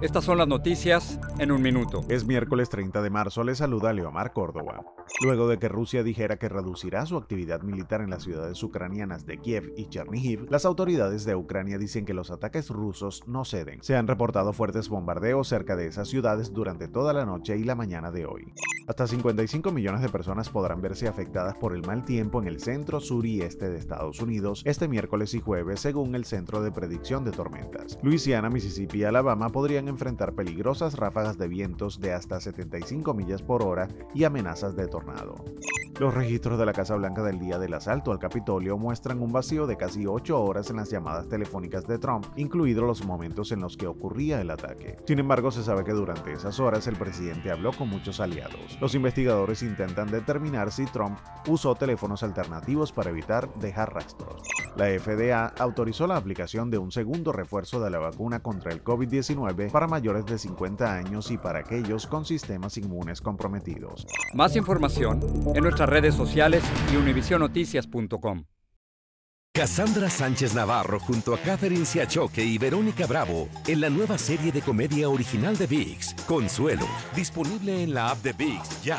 estas son las noticias en un minuto. Es miércoles 30 de marzo, le saluda Leomar Córdoba. Luego de que Rusia dijera que reducirá su actividad militar en las ciudades ucranianas de Kiev y Chernihiv, las autoridades de Ucrania dicen que los ataques rusos no ceden. Se han reportado fuertes bombardeos cerca de esas ciudades durante toda la noche y la mañana de hoy. Hasta 55 millones de personas podrán verse afectadas por el mal tiempo en el centro, sur y este de Estados Unidos este miércoles y jueves, según el Centro de Predicción de Tormentas. Luisiana, Mississippi y Alabama podrían enfrentar peligrosas ráfagas de vientos de hasta 75 millas por hora y amenazas de tornado. Los registros de la Casa Blanca del día del asalto al Capitolio muestran un vacío de casi 8 horas en las llamadas telefónicas de Trump, incluidos los momentos en los que ocurría el ataque. Sin embargo, se sabe que durante esas horas el presidente habló con muchos aliados. Los investigadores intentan determinar si Trump usó teléfonos alternativos para evitar dejar rastros. La FDA autorizó la aplicación de un segundo refuerzo de la vacuna contra el COVID-19 para mayores de 50 años y para aquellos con sistemas inmunes comprometidos. Más información en nuestras redes sociales y univisionoticias.com. Cassandra Sánchez Navarro junto a Catherine Siachoque y Verónica Bravo en la nueva serie de comedia original de VIX, Consuelo, disponible en la app de VIX ya.